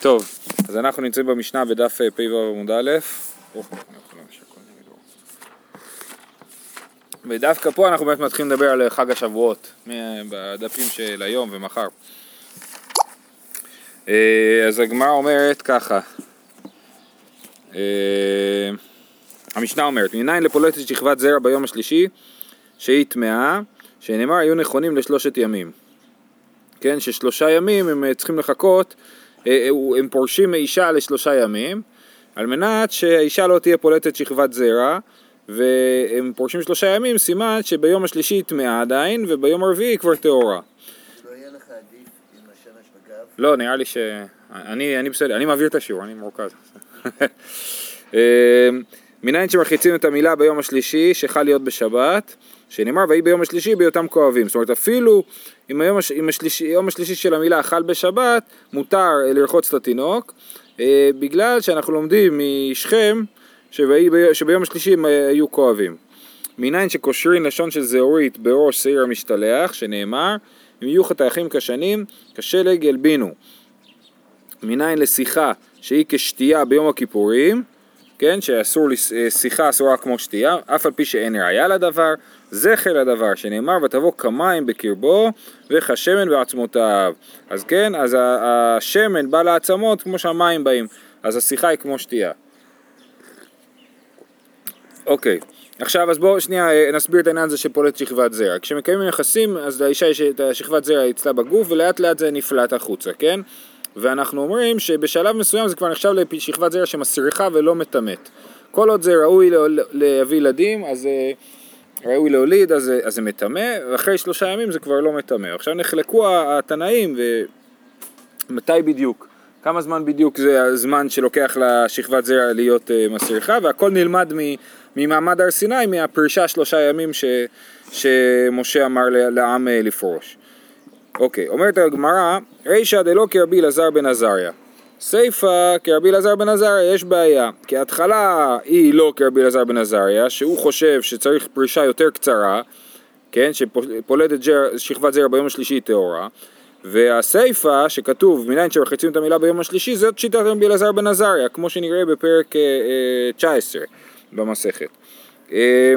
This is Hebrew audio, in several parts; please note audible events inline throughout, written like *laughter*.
טוב, אז אנחנו נמצאים במשנה בדף אה, פ"ו עמוד א', ודווקא פה אנחנו באמת מתחילים לדבר על חג השבועות, בדפים של היום ומחר. אה, אז הגמרא אומרת ככה, אה, המשנה אומרת, מניין לפולטת שכבת זרע ביום השלישי שהיא טמאה, שנאמר היו נכונים לשלושת ימים. כן, ששלושה ימים הם צריכים לחכות אה, אה, הם פורשים מאישה לשלושה ימים, על מנת שהאישה לא תהיה פולטת שכבת זרע, והם פורשים שלושה ימים, סימן שביום השלישי היא טמאה עדיין, וביום הרביעי היא כבר טהורה. לא יהיה לך עדיף עם השמש בגב? לא, נראה לי ש... אני, אני בסדר, אני מעביר את השיעור, אני מורכז. *laughs* אה, מניין שמרחיצים את המילה ביום השלישי, שחל להיות בשבת, שנאמר ויהי ביום השלישי בהיותם כואבים. זאת אומרת אפילו אם היום הש... השלישי, יום השלישי של המילה חל בשבת, מותר אה, לרחוץ את התינוק, אה, בגלל שאנחנו לומדים משכם שבי... שביום השלישי הם אה, היו כואבים. מניין שקושרים לשון של זהורית בראש שעיר המשתלח, שנאמר אם יהיו חתכים כשנים, כשלג ילבינו. מניין לשיחה שהיא כשתייה ביום הכיפורים, כן, שאסור, שיחה אסורה כמו שתייה, אף על פי שאין ראיה לדבר, זכר לדבר, שנאמר ותבוא כמים בקרבו וכשמן בעצמותיו. אז כן, אז השמן בא לעצמות כמו שהמים באים, אז השיחה היא כמו שתייה. אוקיי, עכשיו אז בואו שנייה אה, נסביר את העניין הזה שפולט שכבת זרע. כשמקיימים יחסים, אז לאישה יש את השכבת זרע אצלה בגוף ולאט לאט זה נפלט החוצה, כן? ואנחנו אומרים שבשלב מסוים זה כבר נחשב לשכבת זרע שמסריחה ולא מטמאת. כל עוד זה ראוי להביא ילדים, אז אה, ראוי להוליד, אז, אז זה מטמא, ואחרי שלושה ימים זה כבר לא מטמא. עכשיו נחלקו התנאים ומתי בדיוק, כמה זמן בדיוק זה הזמן שלוקח לשכבת זרע להיות uh, מסריחה, והכל נלמד ממעמד הר סיני, מהפרישה שלושה ימים ש, שמשה אמר לעם uh, לפרוש. אוקיי, אומרת הגמרא, רישא דלא כרבי אלעזר בן עזריה. סיפא כרבי אלעזר בן עזריה יש בעיה, כי ההתחלה היא לא כרבי אלעזר בן עזריה, שהוא חושב שצריך פרישה יותר קצרה, כן, שפולדת ג'ר, שכבת זרע ביום השלישי טהורה, והסיפא שכתוב מניין שמחצים את המילה ביום השלישי זאת שיטת רבי אלעזר בן עזריה, כמו שנראה בפרק אה, אה, 19 במסכת. אה,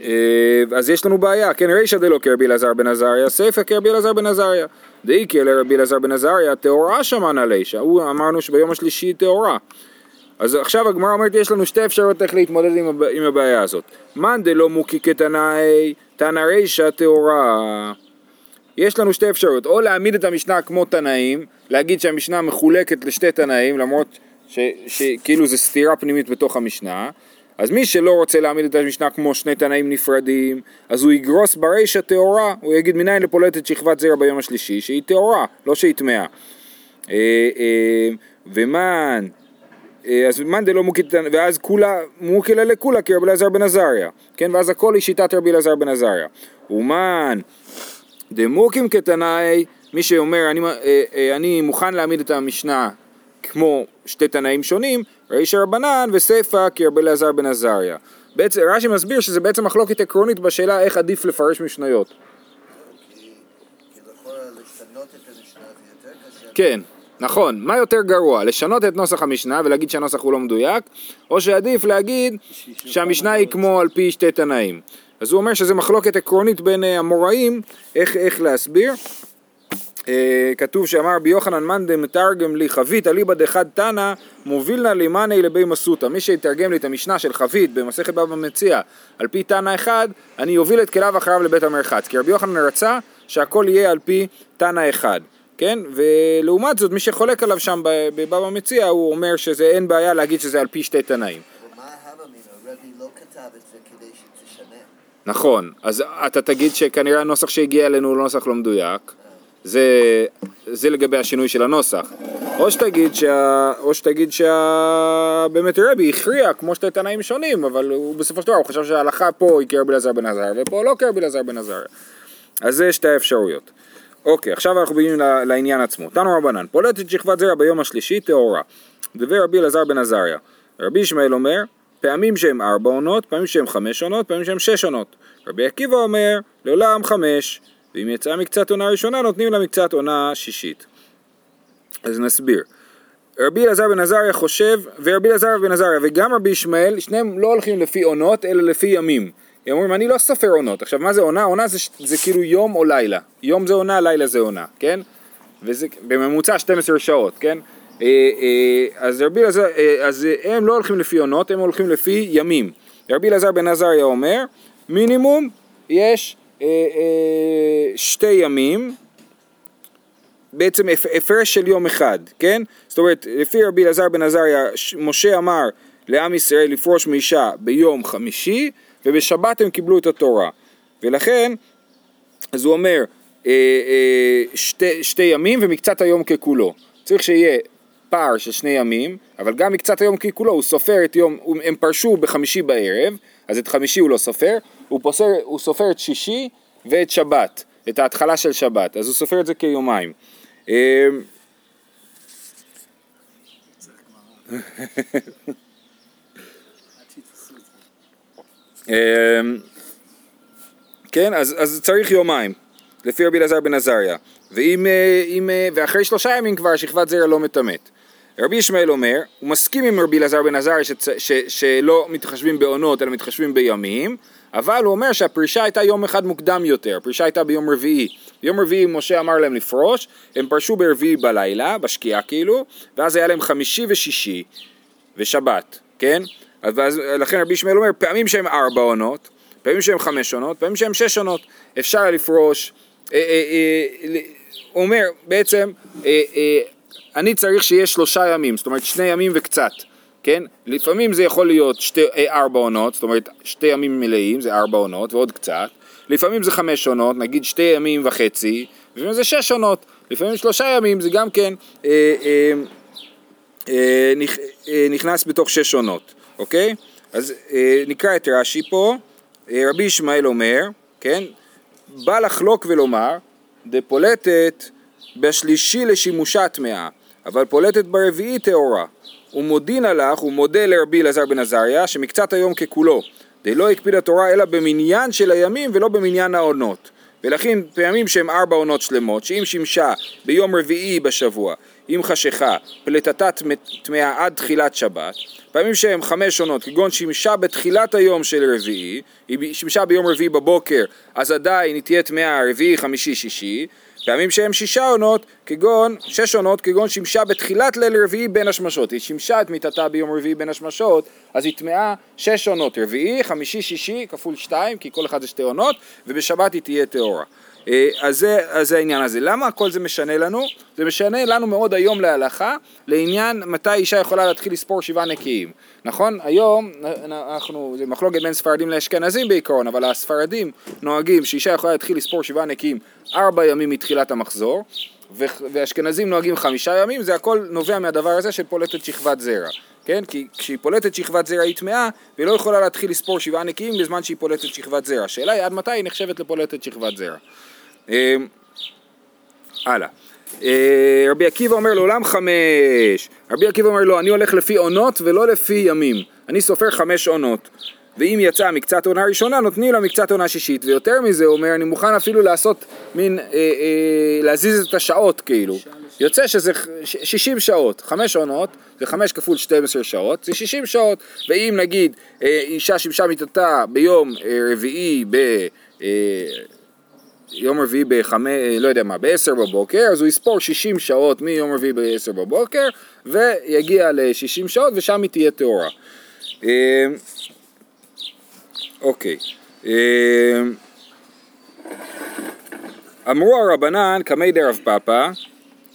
אה, אז יש לנו בעיה, כן, רישא דלא כרבי אלעזר בן עזריה, סיפא כרבי אלעזר בן עזריה. דאיקי לרבי אלעזר בן עזריה, טהורה שמענה לישא, הוא אמרנו שביום השלישי היא טהורה. אז עכשיו הגמרא אומרת יש לנו שתי אפשרויות איך להתמודד עם, הב... עם הבעיה הזאת. מאן דלא מוקי כתנאי, תנא רישא טהורה. יש לנו שתי אפשרויות, או להעמיד את המשנה כמו תנאים, להגיד שהמשנה מחולקת לשתי תנאים, למרות שכאילו זה סתירה פנימית בתוך המשנה, אז מי שלא רוצה להעמיד את המשנה כמו שני תנאים נפרדים, אז הוא יגרוס ברישא טהורה, הוא יגיד מניין לפולטת שכבת זרע ביום השלישי, שהיא טהורה, לא שהיא טמאה. אה, אה, ומן, אה, אז מאן דלא מוקית, ואז כולה, מוקילה לכולה כרבי אלעזר בן עזריה, כן, ואז הכל היא שיטת רבי אלעזר בן עזריה. ומן דמוקים כתנאי, מי שאומר אני, אני מוכן להעמיד את המשנה כמו שתי תנאים שונים, רישא רבנן וסיפא כרבי אלעזר בן עזריה. בעצם רש"י מסביר שזה בעצם מחלוקת עקרונית בשאלה איך עדיף לפרש משניות. כן, נכון. מה יותר גרוע, לשנות את נוסח המשנה ולהגיד שהנוסח הוא לא מדויק, או שעדיף להגיד שהמשנה היא כמו על פי שתי תנאים. אז הוא אומר שזה מחלוקת עקרונית בין המוראים, איך, איך להסביר. אה, כתוב שאמר רבי יוחנן מאן דמתרגם לי חבית אליבא דחד תנא מובילנא לימאני לבי מסותא מי שיתרגם לי את המשנה של חבית במסכת בבא מציע על פי תנא אחד אני אוביל את כליו אחריו לבית המרחץ. כי רבי יוחנן רצה שהכל יהיה על פי תנא אחד כן? ולעומת זאת מי שחולק עליו שם בבבא מציע הוא אומר שזה אין בעיה להגיד שזה על פי שתי תנאים. לא נכון, אז אתה תגיד שכנראה הנוסח שהגיע אלינו הוא נוסח לא מדויק זה, זה לגבי השינוי של הנוסח. או שתגיד, שה, או שתגיד שבאמת רבי הכריע כמו שתי תנאים שונים, אבל הוא בסופו של דבר הוא חשב שההלכה פה היא כרבי אלעזר בן עזר ופה לא כרבי אלעזר בן עזר. אז זה שתי האפשרויות. אוקיי, עכשיו אנחנו מגיעים לעניין עצמו. תנו רבנן, פולטת שכבת זרע ביום השלישי טהורה. דבר רבי אלעזר בן עזריה. רבי ישמעאל אומר, פעמים שהם ארבע עונות, פעמים שהם חמש עונות, פעמים שהם שש עונות. רבי עקיבא אומר, לעולם חמש. ואם יצאה מקצת עונה ראשונה נותנים לה מקצת עונה שישית. אז נסביר. רבי אלעזר בן עזריה חושב, ורבי אלעזר בן עזריה וגם רבי ישמעאל, שניהם לא הולכים לפי עונות, אלא לפי ימים. הם אומרים, אני לא סופר עונות. עכשיו, מה זה עונה? עונה זה, זה כאילו יום או לילה. יום זה עונה, לילה זה עונה, כן? וזה בממוצע 12 שעות, כן? אה, אה, אז רבי אלעזר, אה, אז הם לא הולכים לפי עונות, הם הולכים לפי ימים. רבי אלעזר בן עזריה אומר, מינימום יש שתי ימים, בעצם הפרש של יום אחד, כן? זאת אומרת, לפי רבי אלעזר בן עזריה, משה אמר לעם ישראל לפרוש מאישה ביום חמישי, ובשבת הם קיבלו את התורה. ולכן, אז הוא אומר, אה, אה, שתי, שתי ימים ומקצת היום ככולו. צריך שיהיה פער של שני ימים, אבל גם מקצת היום ככולו, הוא סופר את יום, הם פרשו בחמישי בערב, אז את חמישי הוא לא סופר, הוא, פוסר, הוא סופר את שישי ואת שבת, את ההתחלה של שבת, אז הוא סופר את זה כיומיים. אה, כן, אז, צריך יומיים. לפי רבי אלעזר בן עזריה, אה, אה, ואחרי שלושה ימים כבר שכבת זרע לא מטמאת. רבי ישמעאל אומר, הוא מסכים עם רבי אלעזר בן עזריה שלא מתחשבים בעונות אלא מתחשבים בימים, אבל הוא אומר שהפרישה הייתה יום אחד מוקדם יותר, הפרישה הייתה ביום רביעי. ביום רביעי משה אמר להם לפרוש, הם פרשו ברביעי בלילה, בשקיעה כאילו, ואז היה להם חמישי ושישי ושבת, כן? אז לכן רבי ישמעאל אומר, פעמים שהם ארבע עונות, פעמים שהם חמש עונות, פעמים שהם שש עונות, אפשר לפרוש אה, אה, אה, הוא אומר בעצם, אני צריך שיהיה שלושה ימים, זאת אומרת שני ימים וקצת, כן? לפעמים זה יכול להיות שתי, ארבע עונות, זאת אומרת שתי ימים מלאים, זה ארבע עונות ועוד קצת, לפעמים זה חמש עונות, נגיד שתי ימים וחצי, לפעמים זה שש עונות, לפעמים שלושה ימים זה גם כן אה, אה, אה, נכ, אה, נכנס בתוך שש עונות, אוקיי? אז אה, נקרא את רש"י פה, אה, רבי ישמעאל אומר, כן? בא לחלוק ולומר, דפולטת בשלישי לשימושה טמאה, אבל פולטת ברביעי טהורה. ומודין הלך, הוא מודה לרבי אלעזר בן עזריה, שמקצת היום ככולו, דלא הקפיד התורה אלא במניין של הימים ולא במניין העונות. ולכן פעמים שהם ארבע עונות שלמות, שאם שימשה ביום רביעי בשבוע, עם חשיכה, פלטתה טמאה עד תחילת שבת, פעמים שהם חמש עונות, כגון שימשה בתחילת היום של רביעי, היא שימשה ביום רביעי בבוקר, אז עדיין היא תהיה טמאה רביעי, חמישי, שישי, פעמים שהם שישה עונות, כגון, שש עונות, כגון שימשה בתחילת ליל רביעי בין השמשות. היא שימשה את מיתתה ביום רביעי בין השמשות, אז היא טמאה שש עונות, רביעי, חמישי, שישי, כפול שתיים, כי כל אחד זה שתי עונות, ובשבת היא תהיה טהורה. אה, אז זה, העניין הזה. למה כל זה משנה לנו? זה משנה לנו מאוד היום להלכה, לעניין מתי אישה יכולה להתחיל לספור שבעה נקיים. נכון? היום, אנחנו, זה מחלוקת בין ספרדים לאשכנזים בעיקרון, אבל הספרדים נוהגים שאישה יכולה להתחיל לספור שבעה נקיים ארבע ימים מתחילת המחזור, ואשכנזים נוהגים חמישה ימים, זה הכל נובע מהדבר הזה של פולטת שכבת זרע. כן? כי כשהיא פולטת שכבת זרע היא טמאה, והיא לא יכולה להתחיל לספור שבעה נקיים בזמן שהיא פולטת שכבת זרע. השאלה היא עד מתי היא נחשבת לפולטת שכבת זרע. אמ, הלאה. אה, רבי עקיבא אומר לעולם חמש. רבי עקיבא אומר לו, אני הולך לפי עונות ולא לפי ימים. אני סופר חמש עונות. ואם יצא מקצת עונה ראשונה, נותנים לה מקצת עונה שישית. ויותר מזה, הוא אומר, אני מוכן אפילו לעשות מין, אה, אה, להזיז את השעות כאילו. יוצא שזה 60 שעות, חמש עונות, זה חמש כפול 12 שעות, זה 60 שעות. ואם נגיד אה, אישה שימשה מיטתה ביום אה, רביעי ב... אה, יום רביעי בחמש, לא יודע מה, בעשר בבוקר, אז הוא יספור 60 שעות מיום רביעי בעשר בבוקר, ויגיע ל-60 שעות, ושם היא תהיה טהורה. אה, אוקיי. אה, אמרו הרבנן קמי דרב פאפא,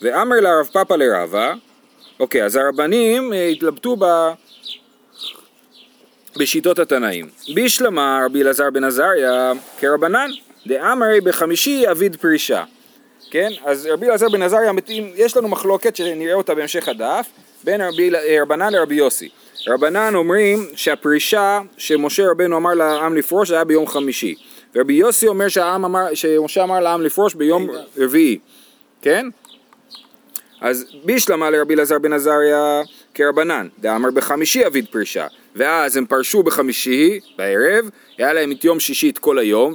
ואמר לרב פאפא לרבה, אוקיי, אז הרבנים אה, התלבטו ב... בשיטות התנאים. בישלמה רבי אלעזר בן עזריה כרבנן, דאמרי בחמישי אביד פרישה. כן? אז רבי אלעזר בן עזריה, יש לנו מחלוקת שנראה אותה בהמשך הדף, בין רבי, רבנן לרבי יוסי. רבנן אומרים שהפרישה שמשה רבנו אמר לעם לפרוש היה ביום חמישי. ורבי יוסי אומר שהעם אמר, שמשה אמר לעם לפרוש ביום רביעי. כן? אז בישלמה לרבי אלעזר בן עזריה כרבנן, דאמר בחמישי אביד פרישה, ואז הם פרשו בחמישי בערב, היה להם את יום שישי את כל היום,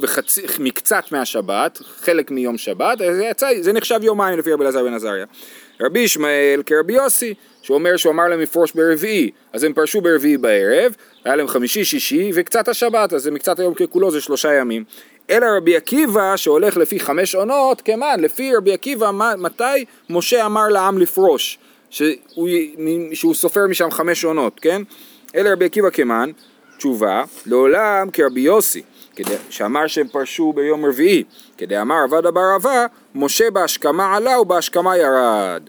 ומקצת מהשבת, חלק מיום שבת, זה, יצא, זה נחשב יומיים לפי רבי אלעזר בן עזריה. רבי ישמעאל כרבי יוסי, שהוא אומר שהוא אמר להם לפרוש ברביעי, אז הם פרשו ברביעי בערב, היה להם חמישי, שישי וקצת השבת, אז זה מקצת היום ככולו זה שלושה ימים. אלא רבי עקיבא שהולך לפי חמש עונות, כמן, לפי רבי עקיבא, מתי משה אמר לעם לפרוש? שהוא, שהוא סופר משם חמש עונות, כן? אלא רבי עקיבא כמן, תשובה, לעולם כרבי יוסי, כדי, שאמר שהם פרשו ביום רביעי, כדי אמר עבד בר אבה, משה בהשכמה עלה ובהשכמה ירד,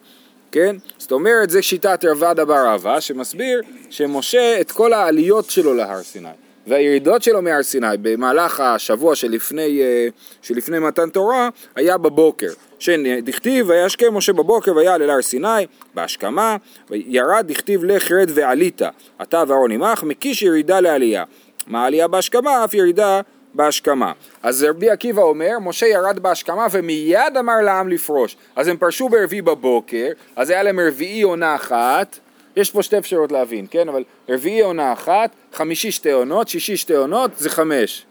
כן? זאת אומרת, זה שיטת רבד בר אבה, שמסביר שמשה את כל העליות שלו להר סיני. והירידות שלו מהר סיני במהלך השבוע שלפני, אה, שלפני מתן תורה היה בבוקר. שדכתיב וישכם משה בבוקר ויעל אל הר סיני בהשכמה וירד דכתיב לך רד ועלית אתה ואהרון עמך מקיש ירידה לעלייה מה עלייה בהשכמה אף ירידה בהשכמה אז רבי עקיבא אומר משה ירד בהשכמה ומיד אמר לעם לפרוש אז הם פרשו ברביעי בבוקר אז היה להם רביעי עונה אחת יש פה שתי אפשרויות להבין, כן? אבל רביעי עונה אחת, חמישי שתי עונות, שישי שתי עונות, זה חמש,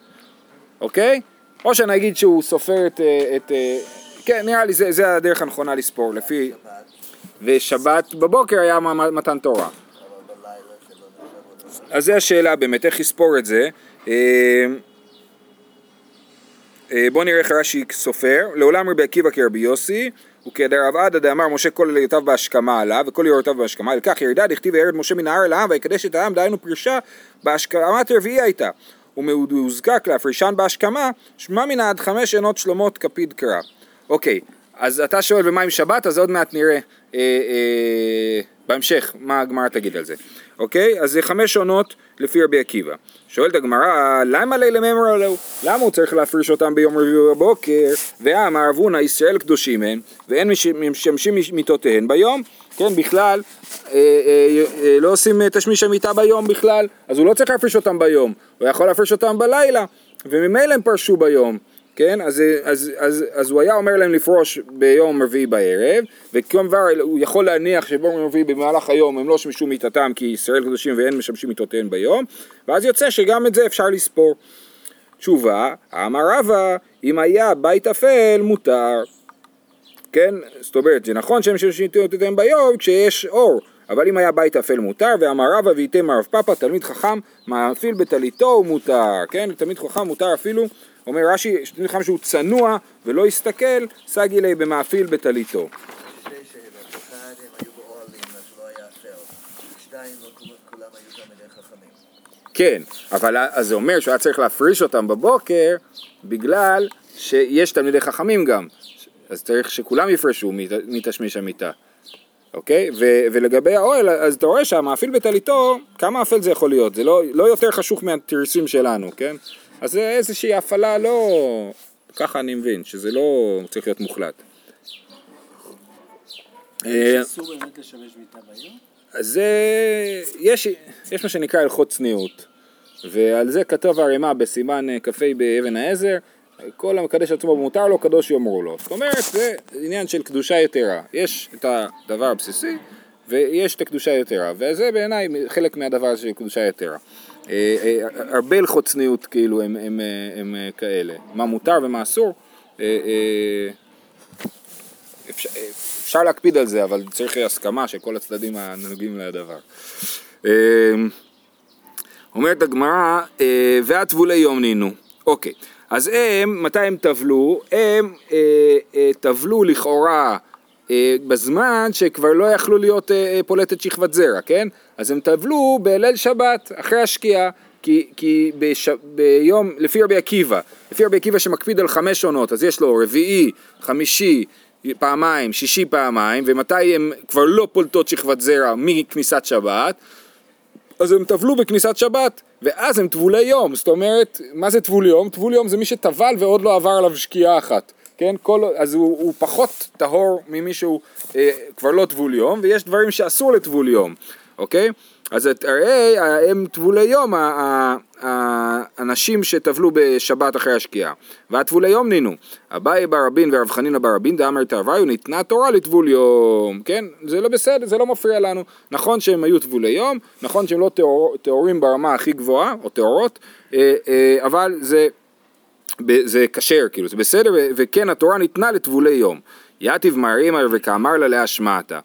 אוקיי? או שנגיד שהוא סופר את... אה, את אה, כן, נראה לי זה, זה הדרך הנכונה לספור, לפי... ושבת בבוקר היה מתן תורה. אז זו השאלה באמת, איך לספור את זה. אה, בואו נראה איך רש"י סופר. לעולם רבי עקיבא כרבי יוסי, וכדרב עדה דאמר משה כל לילותיו בהשכמה עליו, וכל יריותיו בהשכמה, לכך ירידה דכתיב וירד משה מן ההר אל העם ויקדש את העם, דהיינו פרישה בהשכמת רביעי הייתה. ומהוזקק להפרישן בהשכמה, שמע מן עד חמש עינות שלמות כפיד קרא. אוקיי, אז אתה שואל ומה עם שבת, אז עוד מעט נראה אה, אה, בהמשך מה הגמרא תגיד על זה. אוקיי? אז זה חמש עונות לפי רבי עקיבא. שואלת הגמרא, למה לילה ממרא לו? למה הוא צריך להפריש אותם ביום רביעי בבוקר? ואמר אבונה ישראל קדושים הם, ואין מש- משמשים מיתותיהן ביום. כן, בכלל, אה, אה, אה, לא עושים תשמיש המיטה ביום בכלל, אז הוא לא צריך להפריש אותם ביום, הוא יכול להפריש אותם בלילה, וממילא הם פרשו ביום. כן, אז, אז, אז, אז הוא היה אומר להם לפרוש ביום רביעי בערב, וכמובן הוא יכול להניח שביום רביעי במהלך היום הם לא שמשו מיתתם כי ישראל קדושים ואין משמשים מיתותיהם ביום, ואז יוצא שגם את זה אפשר לספור. תשובה, אמר רבא, אם היה בית אפל מותר. כן, זאת אומרת, זה נכון שהם משמשים מיתותיהם ביום כשיש אור, אבל אם היה בית אפל מותר, ואמר רבא וייתם הרב פאפא, תלמיד חכם, מאפיל בטליתו הוא מותר, כן, תלמיד חכם מותר אפילו, אומר רש"י, תלמיד חכם שהוא צנוע ולא יסתכל, סגי ליה במאפיל בטליתו. לא לא. כן, אבל אז זה אומר שהוא היה צריך להפריש אותם בבוקר, בגלל שיש תלמידי חכמים גם, אז צריך שכולם יפרשו מת- מתשמיש המיטה. אוקיי? ו- ולגבי האוהל, אז אתה רואה שהמאפיל בטליתו, כמה אפל זה יכול להיות? זה לא, לא יותר חשוך מהתריסים שלנו, כן? אז זה איזושהי הפעלה לא... ככה אני מבין, שזה לא צריך להיות מוחלט. אה? אז זה... יש, יש מה שנקרא הלכות צניעות, ועל זה כתב הרימה בסימן כ"ה באבן העזר, כל המקדש עצמו במותר לו, קדוש יאמרו לו. זאת אומרת, זה עניין של קדושה יתרה. יש את הדבר הבסיסי, ויש את הקדושה יתרה, וזה בעיניי חלק מהדבר של קדושה יתרה. אה, אה, הרבה הלכות צניעות כאילו הם, הם, אה, הם, כאלה, מה מותר ומה אסור. אפשר, אפשר להקפיד על זה, אבל צריך הסכמה של כל הצדדים הנוגעים לדבר. אומרת הגמרא, והטבולי יום נינו. אוקיי, אז הם, מתי הם טבלו? הם טבלו לכאורה בזמן שכבר לא יכלו להיות אה, אה, פולטת שכבת זרע, כן? אז הם טבלו בליל שבת, אחרי השקיעה. כי, כי בש, ביום, לפי רבי עקיבא, לפי רבי עקיבא שמקפיד על חמש עונות, אז יש לו רביעי, חמישי, פעמיים, שישי פעמיים, ומתי הן כבר לא פולטות שכבת זרע מכניסת שבת, אז הם טבלו בכניסת שבת, ואז הם טבולי יום, זאת אומרת, מה זה טבול יום? טבול יום זה מי שטבל ועוד לא עבר עליו שקיעה אחת, כן? כל, אז הוא, הוא פחות טהור ממי שהוא אה, כבר לא טבול יום, ויש דברים שאסור לטבול יום, אוקיי? אז את- הרי הם טבולי יום, האנשים שטבלו בשבת אחרי השקיעה. והטבולי יום נינו. אביי בר רבין ורב חנינא בר רבין דאמר תרוויו ניתנה תורה לטבול יום. כן? זה לא בסדר, זה לא מפריע לנו. נכון שהם היו טבולי יום, נכון שהם לא טהור- טהורים ברמה הכי גבוהה, או טהורות, אה, אה, אבל זה... זה כשר, כאילו, זה בסדר, וכן התורה ניתנה לטבולי יום. יתיב מרימר וכאמר לה להשמעתה.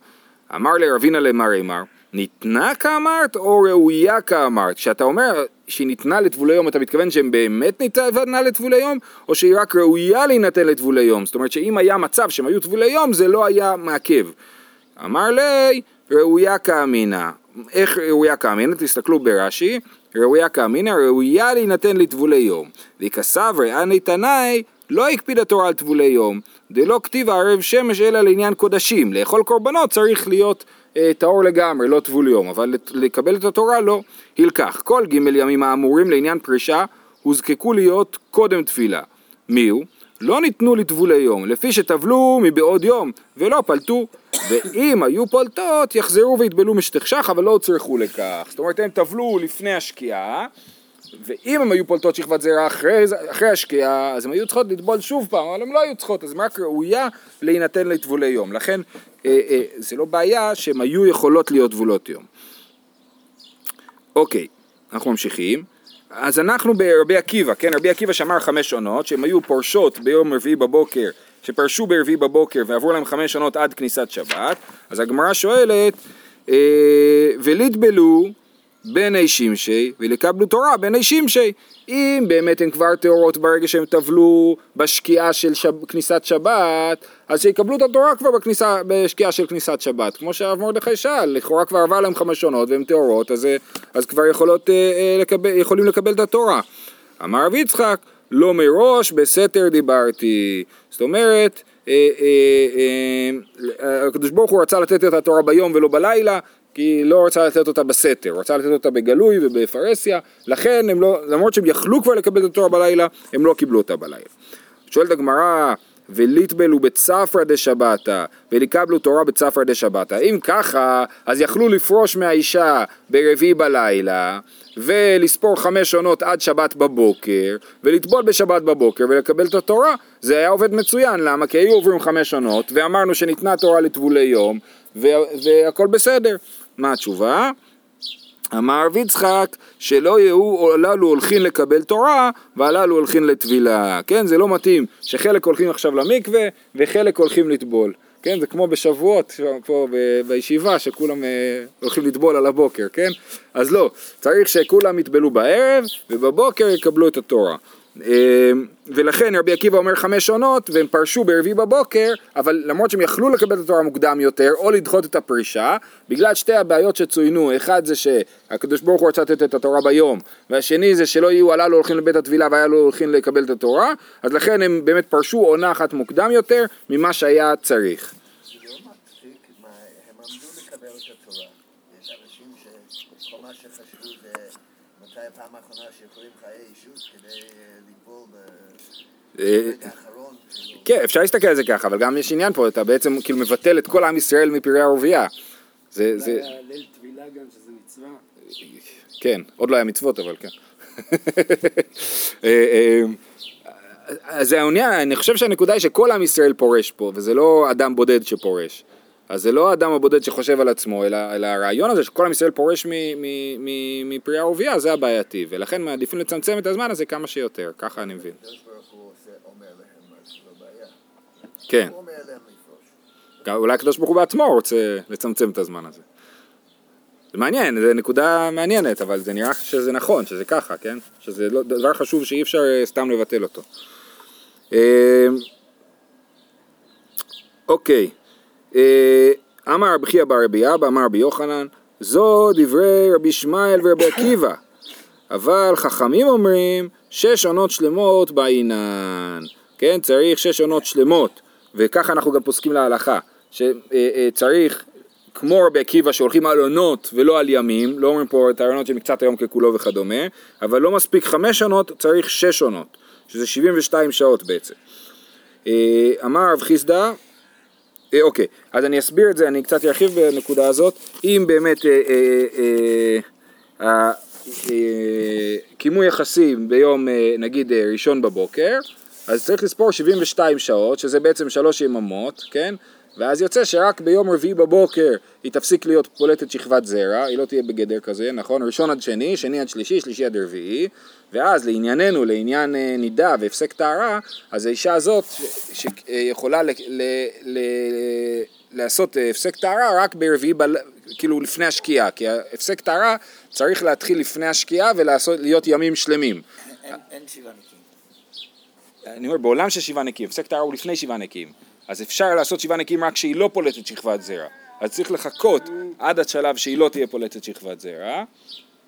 אמר לרבינה למרימר, ניתנה כאמרת או ראויה כאמרת? כשאתה אומר שהיא ניתנה לטבולי יום, אתה מתכוון שהם באמת ניתנה לטבולי יום, או שהיא רק ראויה להינתן לטבולי יום? זאת אומרת שאם היה מצב שהם היו טבולי יום, זה לא היה מעכב. אמר לי, ראויה כאמינא. איך ראויה כאמינא? תסתכלו ברש"י, ראויה כאמינא, ראויה להינתן לטבולי יום. וכסברי אנא תנאי, לא הקפיד התורה על טבולי יום, דלא כתיב ערב שמש אלא לעניין קודשים. לאכול קורבנות צריך להיות אה, טהור לגמרי, לא טבול יום, אבל לקבל את התורה לא. הלקח, כל ג' ימים האמורים לעניין פרישה הוזקקו להיות קודם תפילה. מי הוא? לא ניתנו לטבולי יום, לפי שטבלו מבעוד יום, ולא פלטו. ואם היו פולטות, יחזרו ויטבלו משתכשך, אבל לא הוצרכו לכך. זאת אומרת, הם טבלו לפני השקיעה, ואם הם היו פולטות שכבת זרע אחרי, אחרי השקיעה, אז הם היו צריכות לטבול שוב פעם, אבל הם לא היו צריכות, אז הם רק ראויה להינתן לטבולי יום. לכן, אה, אה, זה לא בעיה שהם היו יכולות להיות טבולות יום. אוקיי, אנחנו ממשיכים. אז אנחנו ברבי עקיבא, כן, רבי עקיבא שאמר חמש עונות, שהם היו פורשות ביום רביעי בבוקר, שפרשו ברביעי בבוקר ועברו להם חמש עונות עד כניסת שבת, אז הגמרא שואלת, אה, וליטבלו בני שמשי ולקבלו תורה בני שמשי. אם באמת הן כבר טהורות ברגע שהם טבלו בשקיעה של שב, כניסת שבת, אז שיקבלו את התורה כבר בכניסה, בשקיעה של כניסת שבת. כמו שהרב מרדכי שאל, לכאורה כבר עבר להם חמש עונות והן טהורות, אז, אה, אז כבר יכולות, אה, אה, לקבל, יכולים לקבל את התורה. אמר רב יצחק, לא מראש, בסתר דיברתי. זאת אומרת, אה, הקדוש ברוך הוא רצה לתת את התורה ביום ולא בלילה, כי לא רצה לתת אותה בסתר, הוא רצה לתת אותה בגלוי ובפרהסיה, לכן הם לא, למרות שהם יכלו כבר לקבל את התורה בלילה, הם לא קיבלו אותה בלילה. שואלת הגמרא, וליטבלו בצפרא דשבתא, ולקבלו תורה בצפרא דשבתא. אם ככה, אז יכלו לפרוש מהאישה ברביעי בלילה, ולספור חמש עונות עד שבת בבוקר, ולטבול בשבת בבוקר ולקבל את התורה. זה היה עובד מצוין, למה? כי היו עוברים חמש עונות, ואמרנו שניתנה תורה לטבולי יום, והכל בסדר. מה התשובה? אמר רב יצחק שלא יהיו הללו הולכים לקבל תורה והללו הולכים לטבילה, כן? זה לא מתאים שחלק הולכים עכשיו למקווה וחלק הולכים לטבול, כן? זה כמו בשבועות פה בישיבה שכולם אה, הולכים לטבול על הבוקר, כן? אז לא, צריך שכולם יטבלו בערב ובבוקר יקבלו את התורה. ולכן רבי עקיבא אומר חמש עונות והם פרשו ברביעי בבוקר אבל למרות שהם יכלו לקבל את התורה מוקדם יותר או לדחות את הפרישה בגלל שתי הבעיות שצוינו אחד זה שהקדוש ברוך הוא רצה לתת את התורה ביום והשני זה שלא יהיו הללו הולכים לבית הטבילה והללו הולכים לקבל את התורה אז לכן הם באמת פרשו עונה אחת מוקדם יותר ממה שהיה צריך זה לא מצחיק מה הם עמדו לקבל את התורה. יש אנשים שכל מה שחשבו זה מתי הפעם האחרונה שיכולים חיי אישות כדי אה, לגבול אה, ברגע האחרון. כאילו. כן אפשר להסתכל על זה ככה אבל גם יש עניין פה אתה בעצם כאילו מבטל את כל עם ישראל מפרי ערבייה זה, זה. ליל טבילה גם, שזה מצווה. כן, עוד לא היה מצוות אבל כן. *laughs* אה, אה, אז זה העניין, אני חושב שהנקודה היא שכל עם ישראל פורש פה, וזה לא אדם בודד שפורש. אז זה לא האדם הבודד שחושב על עצמו, אלא, אלא הרעיון הזה שכל עם ישראל פורש מפרי ערבייה, זה הבעייתי, ולכן מעדיפים לצמצם את הזמן הזה כמה שיותר, ככה אני מבין. הקדוש ברוך הוא עושה- אומר להם, אז לא בעיה. כן, אולי הקדוש ברוך הוא בעצמו רוצה לצמצם את הזמן הזה. זה מעניין, זו נקודה מעניינת, אבל זה נראה שזה נכון, שזה ככה, כן? שזה לא, דבר חשוב שאי אפשר אה, סתם לבטל אותו. אה, אוקיי, אה, אמר רבי חייא בר רבי אבא, אמר רבי יוחנן, זו דברי רבי ישמעאל ורבי עקיבא, אבל חכמים אומרים שש עונות שלמות בעינן, כן? צריך שש עונות שלמות, וככה אנחנו גם פוסקים להלכה, שצריך כמו רבי עקיבא שהולכים על עונות ולא על ימים, לא אומרים פה את העונות של מקצת היום ככולו וכדומה, אבל לא מספיק חמש עונות, צריך שש עונות, שזה 72 שעות בעצם. אה, אמר רב חיסדא, אה, אוקיי, אז אני אסביר את זה, אני קצת ארחיב בנקודה הזאת, אם באמת אה, אה, יחסים ביום נגיד ראשון בבוקר, אז צריך לספור 72 שעות, שזה בעצם שלוש יממות, כן? ואז יוצא שרק ביום רביעי בבוקר היא תפסיק להיות פולטת שכבת זרע, היא לא תהיה בגדר כזה, נכון? ראשון עד שני, שני עד שלישי, שלישי עד רביעי, ואז לענייננו, לעניין אה, נידה והפסק טהרה, אז האישה הזאת שיכולה ל, ל, ל, לעשות אה, הפסק טהרה רק ברביעי, ב, כאילו לפני השקיעה, כי הפסק טהרה צריך להתחיל לפני השקיעה ולהיות ימים שלמים. אין, אין שבעה נקיים. אני אומר, בעולם של שבעה נקיים, הפסק טהרה הוא לפני שבעה נקיים. אז אפשר לעשות שבעה נקיים רק כשהיא לא פולטת שכבת זרע. אז צריך לחכות עד השלב שהיא לא תהיה פולטת שכבת זרע,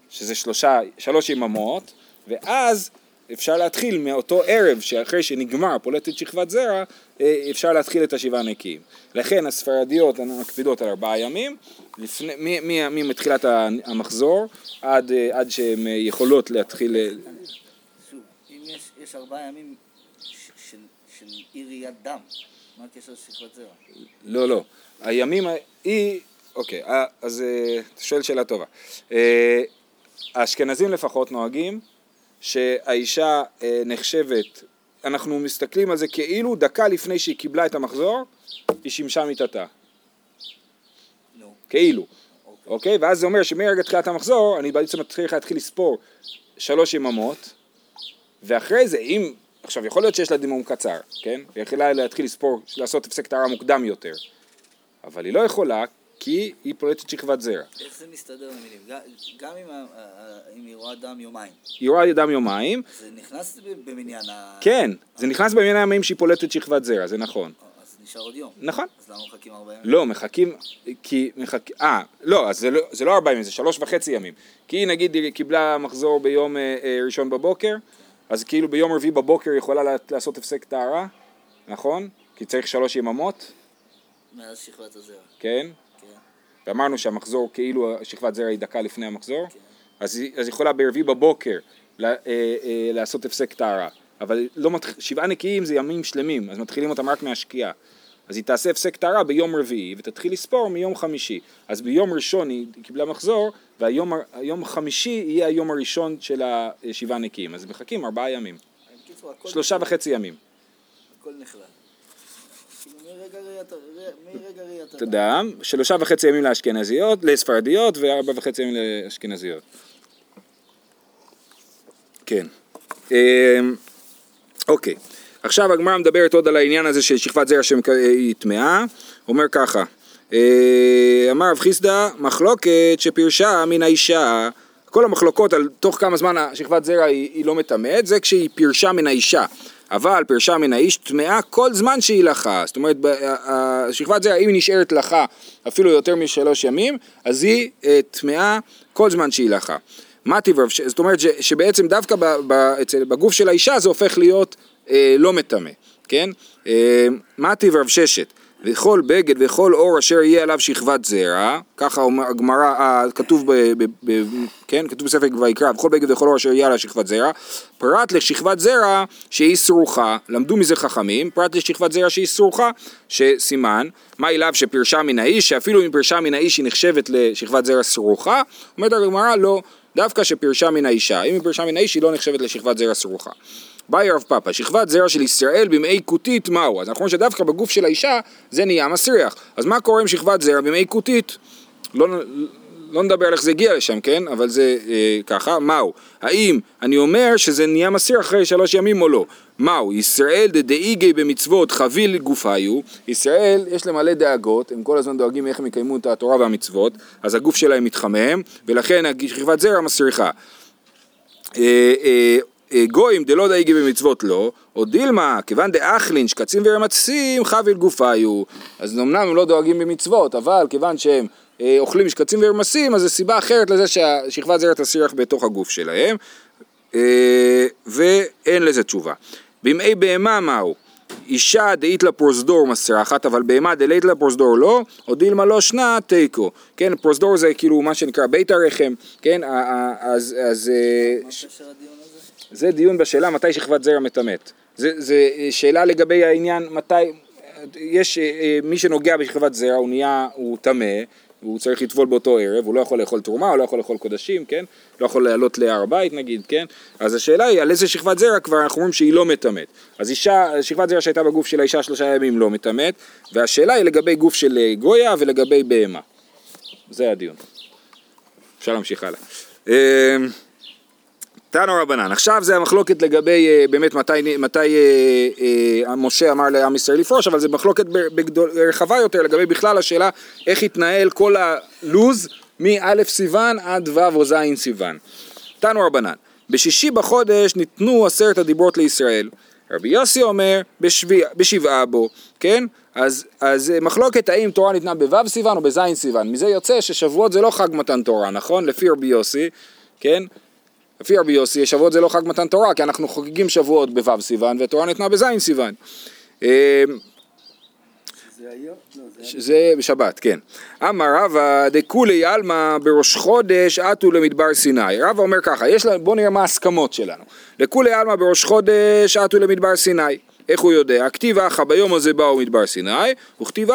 שזה שלושה, שלוש יממות, ואז אפשר להתחיל מאותו ערב שאחרי שנגמר פולטת שכבת זרע, אה, אפשר להתחיל את השבעה נקיים. לכן הספרדיות מקפידות על ארבעה ימים, לפני, מתחילת המחזור עד, אה, עד שהן יכולות להתחיל... אה, שוב, אם יש, יש ארבעה ימים של, של עיריית דם, מה הקשר לשכבת זרע? לא, לא. הימים, היא, אוקיי, אז אתה שואל שאלה טובה. האשכנזים לפחות נוהגים שהאישה אה, נחשבת, אנחנו מסתכלים על זה כאילו דקה לפני שהיא קיבלה את המחזור, היא שימשה מיטתה. No. כאילו. אוקיי. אוקיי? ואז זה אומר שמרגע תחילת המחזור, אני בעצם צריך להתחיל לספור שלוש יממות, ואחרי זה, אם, עכשיו יכול להיות שיש לה דימום קצר, כן? היא יכולה להתחיל לספור, לעשות הפסק טהרה מוקדם יותר, אבל היא לא יכולה, כי היא פולטת שכבת זרע. איך זה מסתדר במילים? גם אם, היא רואה דם יומיים. היא רואה דם יומיים. זה נכנס במניין ה... כן, זה נכנס במניין הימים שהיא פולטת שכבת זרע, זה נכון. אז נשאר עוד יום. נכון. אז למה מחכים ארבע ימים? לא, מחכים, כי מחכים, אה, לא, אז זה לא, זה לא ארבע ימים, זה שלוש וחצי ימים. כי נגיד היא קיבלה מחזור ביום אה, אה, ראשון בבוקר, אז כאילו ביום רביעי בבוקר יכולה לעשות הפסק טהרה, נכון? כי צריך שלוש יממות. מאז שכבת הזרע. כן. ואמרנו שהמחזור כאילו שכבת זרע היא דקה לפני המחזור, כן. אז היא יכולה ברביעי בבוקר לה, אה, אה, לעשות הפסק טהרה, אבל לא מתח... שבעה נקיים זה ימים שלמים, אז מתחילים אותם רק מהשקיעה. אז היא תעשה הפסק טהרה ביום רביעי ותתחיל לספור מיום חמישי. אז ביום ראשון היא קיבלה מחזור והיום חמישי יהיה היום הראשון של השבעה נקיים. אז מחכים ארבעה ימים. שלושה וחצי ימים. הכל נכלל. מרגע ראיית תודה. שלושה וחצי ימים לאשכנזיות, לספרדיות וארבע וחצי ימים לאשכנזיות. כן. אמ, אוקיי. עכשיו הגמרא מדברת עוד על העניין הזה של שכבת זרע שהיא טמאה. אומר ככה. אה, אמר רב חיסדא מחלוקת שפירשה מן האישה כל המחלוקות על תוך כמה זמן שכבת זרע היא, היא לא מטמאת זה כשהיא פירשה מן האישה אבל פרשה מן האיש טמאה כל זמן שהיא לחה. זאת אומרת, שכבת זרע, אם היא נשארת לחה אפילו יותר משלוש ימים, אז היא אה, טמאה כל זמן שהיא לחה. מה טיב רב זאת אומרת שבעצם דווקא בגוף של האישה זה הופך להיות אה, לא מטמא, כן? אה, מה טיב רב ששת? וכל בגד וכל אור אשר יהיה עליו שכבת זרע, ככה הגמרא, אה, כתוב, ב, ב, ב, כן, כתוב בספר ויקרא, וכל בגד וכל אור אשר יהיה עליו שכבת זרע, פרט לשכבת זרע שהיא סרוכה, למדו מזה חכמים, פרט לשכבת זרע שהיא סרוכה, שסימן, מה אליו שפרשה מן האיש, שאפילו אם פרשה מן האיש היא נחשבת לשכבת זרע סרוכה, אומרת הגמרא לא, דווקא שפרשה מן האישה, אם היא פרשה מן האיש היא לא נחשבת לשכבת זרע סרוכה. ביי רב פאפה, שכבת זרע של ישראל במעי כותית מהו? אז נכון שדווקא בגוף של האישה זה נהיה מסריח. אז מה קורה עם שכבת זרע במעי כותית? לא, לא נדבר על איך זה הגיע לשם, כן? אבל זה אה, ככה, מהו? האם אני אומר שזה נהיה מסריח אחרי שלוש ימים או לא? מהו? ישראל דדאיגי במצוות חביל גופיו, ישראל יש להם מלא דאגות, הם כל הזמן דואגים איך הם יקיימו את התורה והמצוות, אז הגוף שלהם מתחמם, ולכן שכבת זרע מסריחה. אה, אה, גויים דלא דאיגי במצוות לא, או דילמה, כיוון דאכלין שקצים ורמצים חביל גופיו. אז אמנם הם לא דואגים במצוות, אבל כיוון שהם אה, אוכלים שקצים ורמסים, אז זו סיבה אחרת לזה שהשכבת זרע תסיח בתוך הגוף שלהם, אה, ואין לזה תשובה. בימי בהמה מהו? אישה דאית לה פרוזדור מסרחת, אבל בהמה דלית לה פרוזדור לא, או דילמה לא שנה תיקו. כן, פרוזדור זה כאילו מה שנקרא בית הרחם, כן, אז... אז מה פשר הדיון הזה? זה דיון בשאלה מתי שכבת זרע מטמאת. זה, זה שאלה לגבי העניין מתי, יש מי שנוגע בשכבת זרע הוא נהיה, הוא טמא, הוא צריך לטבול באותו ערב, הוא לא יכול לאכול תרומה, הוא לא יכול לאכול קודשים, כן? לא יכול לעלות להר הבית נגיד, כן? אז השאלה היא על איזה שכבת זרע כבר אנחנו אומרים שהיא לא מטמאת. אז אישה, שכבת זרע שהייתה בגוף של האישה שלושה ימים לא מטמאת, והשאלה היא לגבי גוף של אה, גויה ולגבי בהמה. זה הדיון. אפשר להמשיך הלאה. אה, תנו רבנן, עכשיו זה המחלוקת לגבי אה, באמת מתי, מתי אה, אה, משה אמר לעם ישראל לפרוש, אבל זה מחלוקת בגדול, רחבה יותר לגבי בכלל השאלה איך התנהל כל הלוז מא' סיוון עד ו' או ז' סיוון. תנו רבנן, בשישי בחודש ניתנו עשרת הדיברות לישראל. רבי יוסי אומר בשבע, בשבעה בו, כן? אז, אז מחלוקת האם תורה ניתנה בו' סיוון או בז' סיוון. מזה יוצא ששבועות זה לא חג מתן תורה, נכון? לפי רבי יוסי, כן? לפי רבי יוסי, שבועות זה לא חג מתן תורה, כי אנחנו חוגגים שבועות בו' סיוון, והתורה ניתנה בז' סיוון. לא, זה... בשבת, כן. אמר רבא דכולי עלמא בראש חודש עטו למדבר סיני. רבא אומר ככה, בואו נראה מה ההסכמות שלנו. לכולי עלמא בראש חודש עטו למדבר סיני. איך הוא יודע? כתיב אחא ביום הזה באו מדבר סיני, וכתיב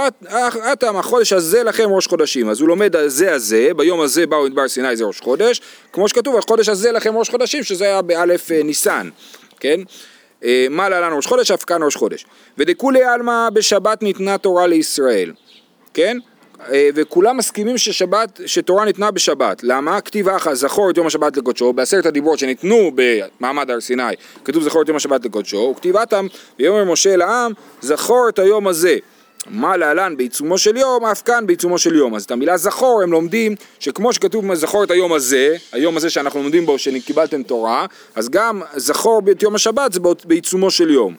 אתם החודש הזה לכם ראש חודשים. אז הוא לומד על זה הזה, ביום הזה באו מדבר סיני זה ראש חודש, כמו שכתוב החודש הזה לכם ראש חודשים, שזה היה באלף אה, ניסן, כן? אה, מה להלן ראש חודש, אף כאן ראש חודש. ודכולי עלמא בשבת ניתנה תורה לישראל, כן? אה, וכולם מסכימים ששבת, שתורה ניתנה בשבת. למה? כתיב אחא זכור את יום השבת לקודשו, בעשרת הדיברות שניתנו במעמד הר סיני, כתוב זכור את יום השבת לקודשו, וכתיבתם ויאמר משה לעם, זכור את היום הזה. מה להלן בעיצומו של יום, אף כאן בעיצומו של יום. אז את המילה זכור הם לומדים שכמו שכתוב זכור את היום הזה, היום הזה שאנחנו לומדים בו שקיבלתם תורה, אז גם זכור את יום השבת זה בעיצומו של יום.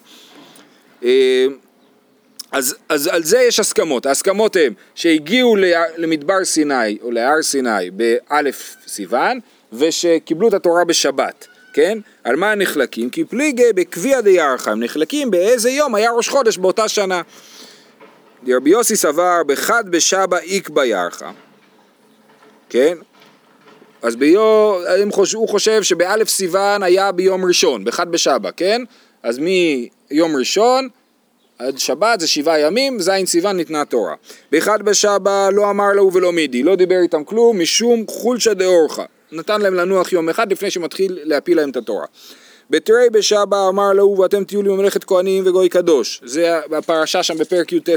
אז, אז על זה יש הסכמות, ההסכמות הן שהגיעו למדבר סיני או להר סיני באלף סיוון ושקיבלו את התורה בשבת, כן? על מה נחלקים? כי פליגי בקביע דיארכה, הם נחלקים באיזה יום היה ראש חודש באותה שנה. רבי יוסי סבר בחד בשבא איקבא ירחה, כן? אז ביום, הוא חושב שבאלף סיוון היה ביום ראשון, בחד בשבא, כן? אז מיום ראשון עד שבת זה שבעה ימים, ז' סיוון ניתנה תורה. באחד בשבא לא אמר לו ולא מידי, לא דיבר איתם כלום משום חולשא דאורחא. נתן להם לנוח יום אחד לפני שמתחיל להפיל להם את התורה. בתרי בשבא אמר לו ואתם תהיו לי ממלכת כהנים וגוי קדוש. זה הפרשה שם בפרק י"ט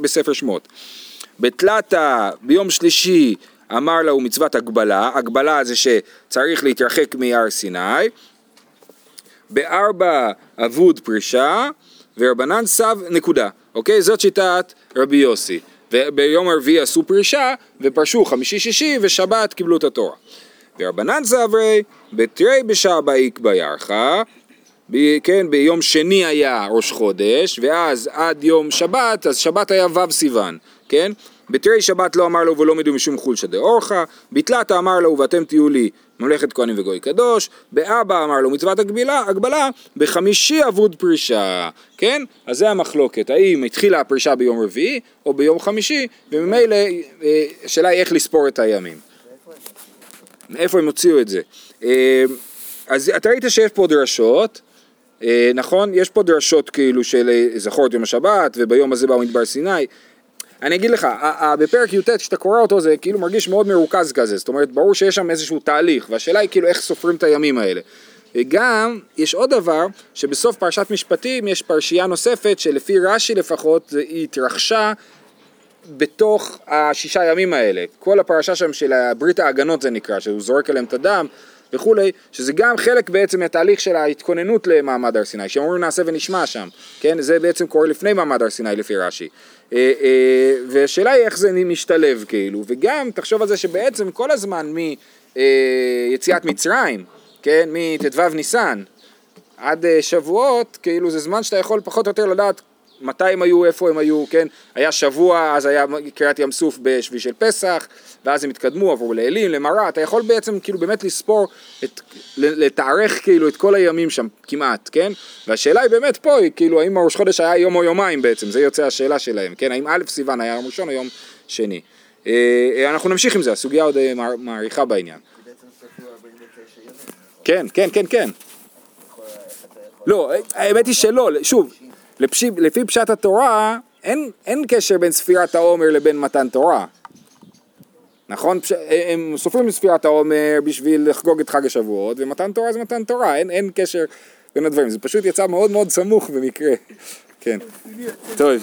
בספר שמות. בתלתה ביום שלישי אמר לו מצוות הגבלה, הגבלה זה שצריך להתרחק מהר סיני. בארבע אבוד פרישה ורבנן סב, נקודה, אוקיי? זאת שיטת רבי יוסי. וביום הרביעי עשו פרישה, ופרשו חמישי-שישי, ושבת קיבלו את התורה. ורבנן סברי, בתרי בשבא איקבא ירחה, כן, ביום שני היה ראש חודש, ואז עד יום שבת, אז שבת היה ו' סיוון, כן? בתרי שבת לא אמר לו ולא מידו משום חולשא דאורחא, בתלתא אמר לו ואתם תהיו לי ממלכת כהנים וגוי קדוש, באבא אמר לו מצוות הגבילה, הגבלה, בחמישי אבוד פרישה, כן? אז זה המחלוקת, האם התחילה הפרישה ביום רביעי או ביום חמישי, וממילא אה, השאלה היא איך לספור את הימים. מאיפה הם הוציאו את זה? אה, אז אתה ראית שיש פה דרשות, אה, נכון? יש פה דרשות כאילו של זכור את יום השבת, וביום הזה באו מדבר סיני. אני אגיד לך, בפרק י"ט כשאתה קורא אותו זה כאילו מרגיש מאוד מרוכז כזה, זאת אומרת ברור שיש שם איזשהו תהליך, והשאלה היא כאילו איך סופרים את הימים האלה. וגם יש עוד דבר, שבסוף פרשת משפטים יש פרשייה נוספת שלפי רש"י לפחות היא התרחשה בתוך השישה ימים האלה. כל הפרשה שם של ברית ההגנות זה נקרא, שהוא זורק עליהם את הדם וכולי, שזה גם חלק בעצם מהתהליך של ההתכוננות למעמד הר סיני, שאומרים נעשה ונשמע שם, כן? זה בעצם קורה לפני מעמד הר סיני לפי רש"י. אה, אה, והשאלה היא איך זה משתלב כאילו, וגם תחשוב על זה שבעצם כל הזמן מיציאת מצרים, כן? מט"ו ניסן עד אה, שבועות, כאילו זה זמן שאתה יכול פחות או יותר לדעת מתי הם היו, איפה הם היו, כן? היה שבוע, אז היה קריעת ים סוף בשביל של פסח, ואז הם התקדמו, עברו לאלים, למראה, אתה יכול בעצם כאילו באמת לספור, את, לתארך כאילו את כל הימים שם כמעט, כן? והשאלה היא באמת פה, היא כאילו האם הראש חודש היה יום או יומיים בעצם, זה יוצא השאלה שלהם, כן? האם א' סיוון היה יום ראשון או יום שני? אה, אנחנו נמשיך עם זה, הסוגיה עוד אה, מעריכה בעניין. כן, כן, כן, כן. לא, האמת היא שלא, שוב, לפי, לפי פשט התורה, אין, אין קשר בין ספירת העומר לבין מתן תורה. נכון? פש... הם סופרים את ספירת העומר בשביל לחגוג את חג השבועות, ומתן תורה זה מתן תורה, אין, אין קשר בין הדברים, זה פשוט יצא מאוד מאוד סמוך במקרה. כן. טוב.